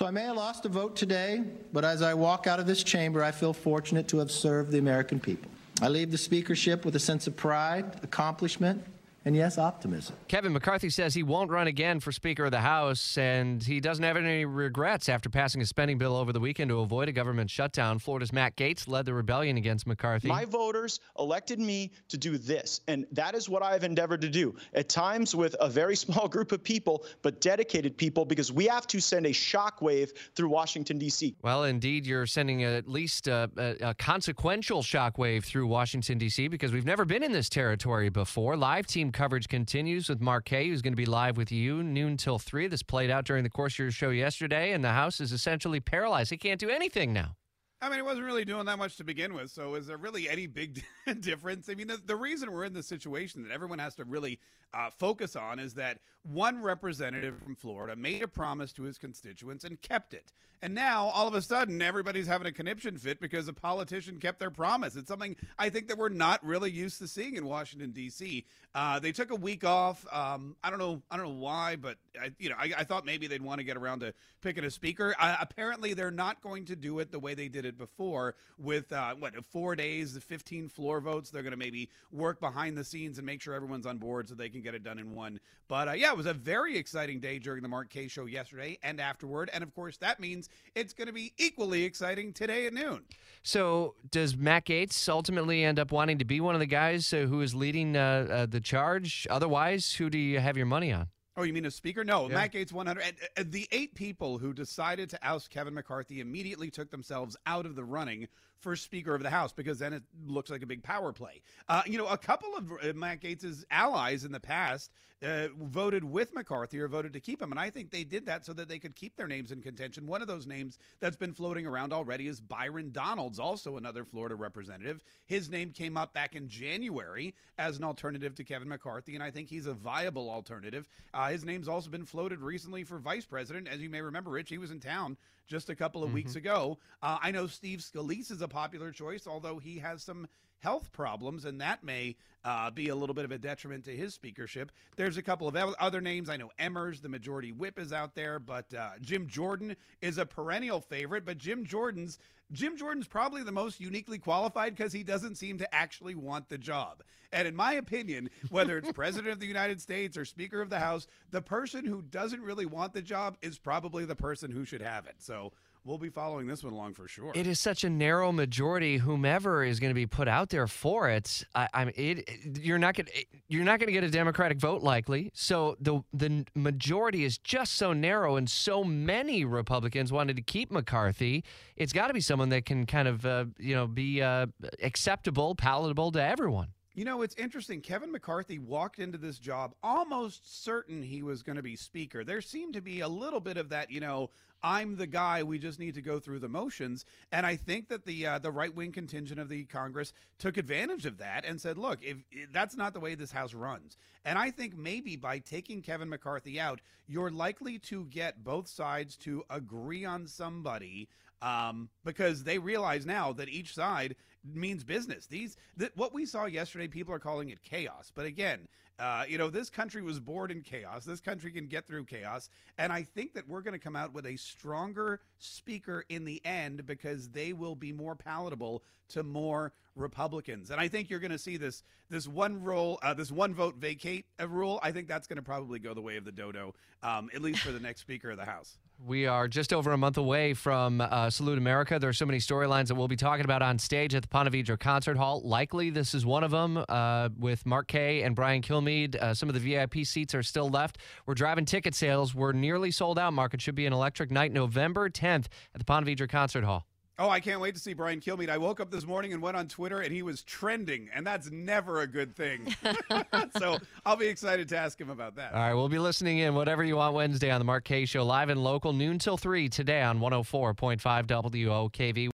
So I may have lost a vote today, but as I walk out of this chamber, I feel fortunate to have served the American people. I leave the speakership with a sense of pride, accomplishment, and yes, optimism. Kevin McCarthy says he won't run again for Speaker of the House, and he doesn't have any regrets after passing a spending bill over the weekend to avoid a government shutdown. Florida's Matt Gaetz led the rebellion against McCarthy. My voters elected me to do this, and that is what I've endeavored to do. At times with a very small group of people, but dedicated people, because we have to send a shockwave through Washington, D.C. Well, indeed, you're sending at least a, a, a consequential shockwave through Washington, D.C., because we've never been in this territory before. Live team coverage continues with Mark Kaye, who's going to be live with you noon till 3. This played out during the course of your show yesterday, and the House is essentially paralyzed. He can't do anything now. I mean, it wasn't really doing that much to begin with. So, is there really any big difference? I mean, the, the reason we're in this situation that everyone has to really uh, focus on is that one representative from Florida made a promise to his constituents and kept it. And now, all of a sudden, everybody's having a conniption fit because a politician kept their promise. It's something I think that we're not really used to seeing in Washington D.C. Uh, they took a week off. Um, I don't know. I don't know why, but I, you know, I, I, thought maybe they'd want to get around to picking a speaker. Uh, apparently, they're not going to do it the way they did it before with uh, what four days, the 15 floor votes. They're going to maybe work behind the scenes and make sure everyone's on board so they can get it done in one. But uh, yeah, it was a very exciting day during the Mark Kaye show yesterday and afterward, and of course that means it's going to be equally exciting today at noon. So, does Matt Gaetz ultimately end up wanting to be one of the guys uh, who is leading uh, uh, the charge? Otherwise, who do you have your money on? Oh, you mean a speaker? No, yeah. Matt Gaetz 100. And, and the eight people who decided to oust Kevin McCarthy immediately took themselves out of the running for Speaker of the House because then it looks like a big power play. Uh, you know, a couple of uh, Matt Gaetz's allies in the past uh, voted with McCarthy or voted to keep him, and I think they did that so that they could keep their names in contention. One of those names that's been floating around already is Byron Donalds, also another Florida representative. His name came up back in January as an alternative to Kevin McCarthy, and I think he's a viable alternative. Uh, his name's also been floated recently for vice president. As you may remember, Rich, he was in town just a couple of mm-hmm. weeks ago. Uh, I know Steve Scalise is a popular choice, although he has some health problems, and that may uh, be a little bit of a detriment to his speakership. There's a couple of other names. I know Emmer's, the majority whip, is out there, but uh, Jim Jordan is a perennial favorite. But Jim Jordan's Jim Jordan's probably the most uniquely qualified because he doesn't seem to actually want the job. And in my opinion, whether it's president of the United States or Speaker of the House, the person who doesn't really want the job is probably the person who should have it. So we'll be following this one along for sure. It is such a narrow majority. Whomever is going to be put out there for it, I, mean, it, you're not going you're not going to get a Democratic vote likely. So the the majority is just so narrow, and so many Republicans wanted to keep McCarthy. It's got to be someone that can kind of uh, you know be uh, acceptable, palatable to everyone. You know, it's interesting. Kevin McCarthy walked into this job almost certain he was going to be speaker. There seemed to be a little bit of that, you know, I'm the guy. We just need to go through the motions. And I think that the uh, the right wing contingent of the Congress took advantage of that and said, look, if, if that's not the way this House runs. And I think maybe by taking Kevin McCarthy out, you're likely to get both sides to agree on somebody um, because they realize now that each side means business. These that what we saw yesterday, people are calling it chaos. But again, uh, you know, this country was born in chaos. This country can get through chaos. And I think that we're going to come out with a stronger speaker in the end because they will be more palatable to more Republicans. And I think you're going to see this this one rule, uh, this one vote vacate rule. I think that's going to probably go the way of the dodo, um, at least for the next Speaker of the House. We are just over a month away from uh, Salute America. There are so many storylines that we'll be talking about on stage at the Ponte Vedra Concert Hall. Likely, this is one of them uh, with Mark Kaye and Brian Kilmeade. Uh, some of the VIP seats are still left. We're driving ticket sales. We're nearly sold out, Mark. It should be an electric night, November 10th at the Ponte Vedra Concert Hall. Oh, I can't wait to see Brian Kilmeade. I woke up this morning and went on Twitter, and he was trending, and that's never a good thing. so I'll be excited to ask him about that. All right, we'll be listening in whatever you want Wednesday on the Mark Kaye Show, live and local, noon till 3 today on 104.5 WOKV.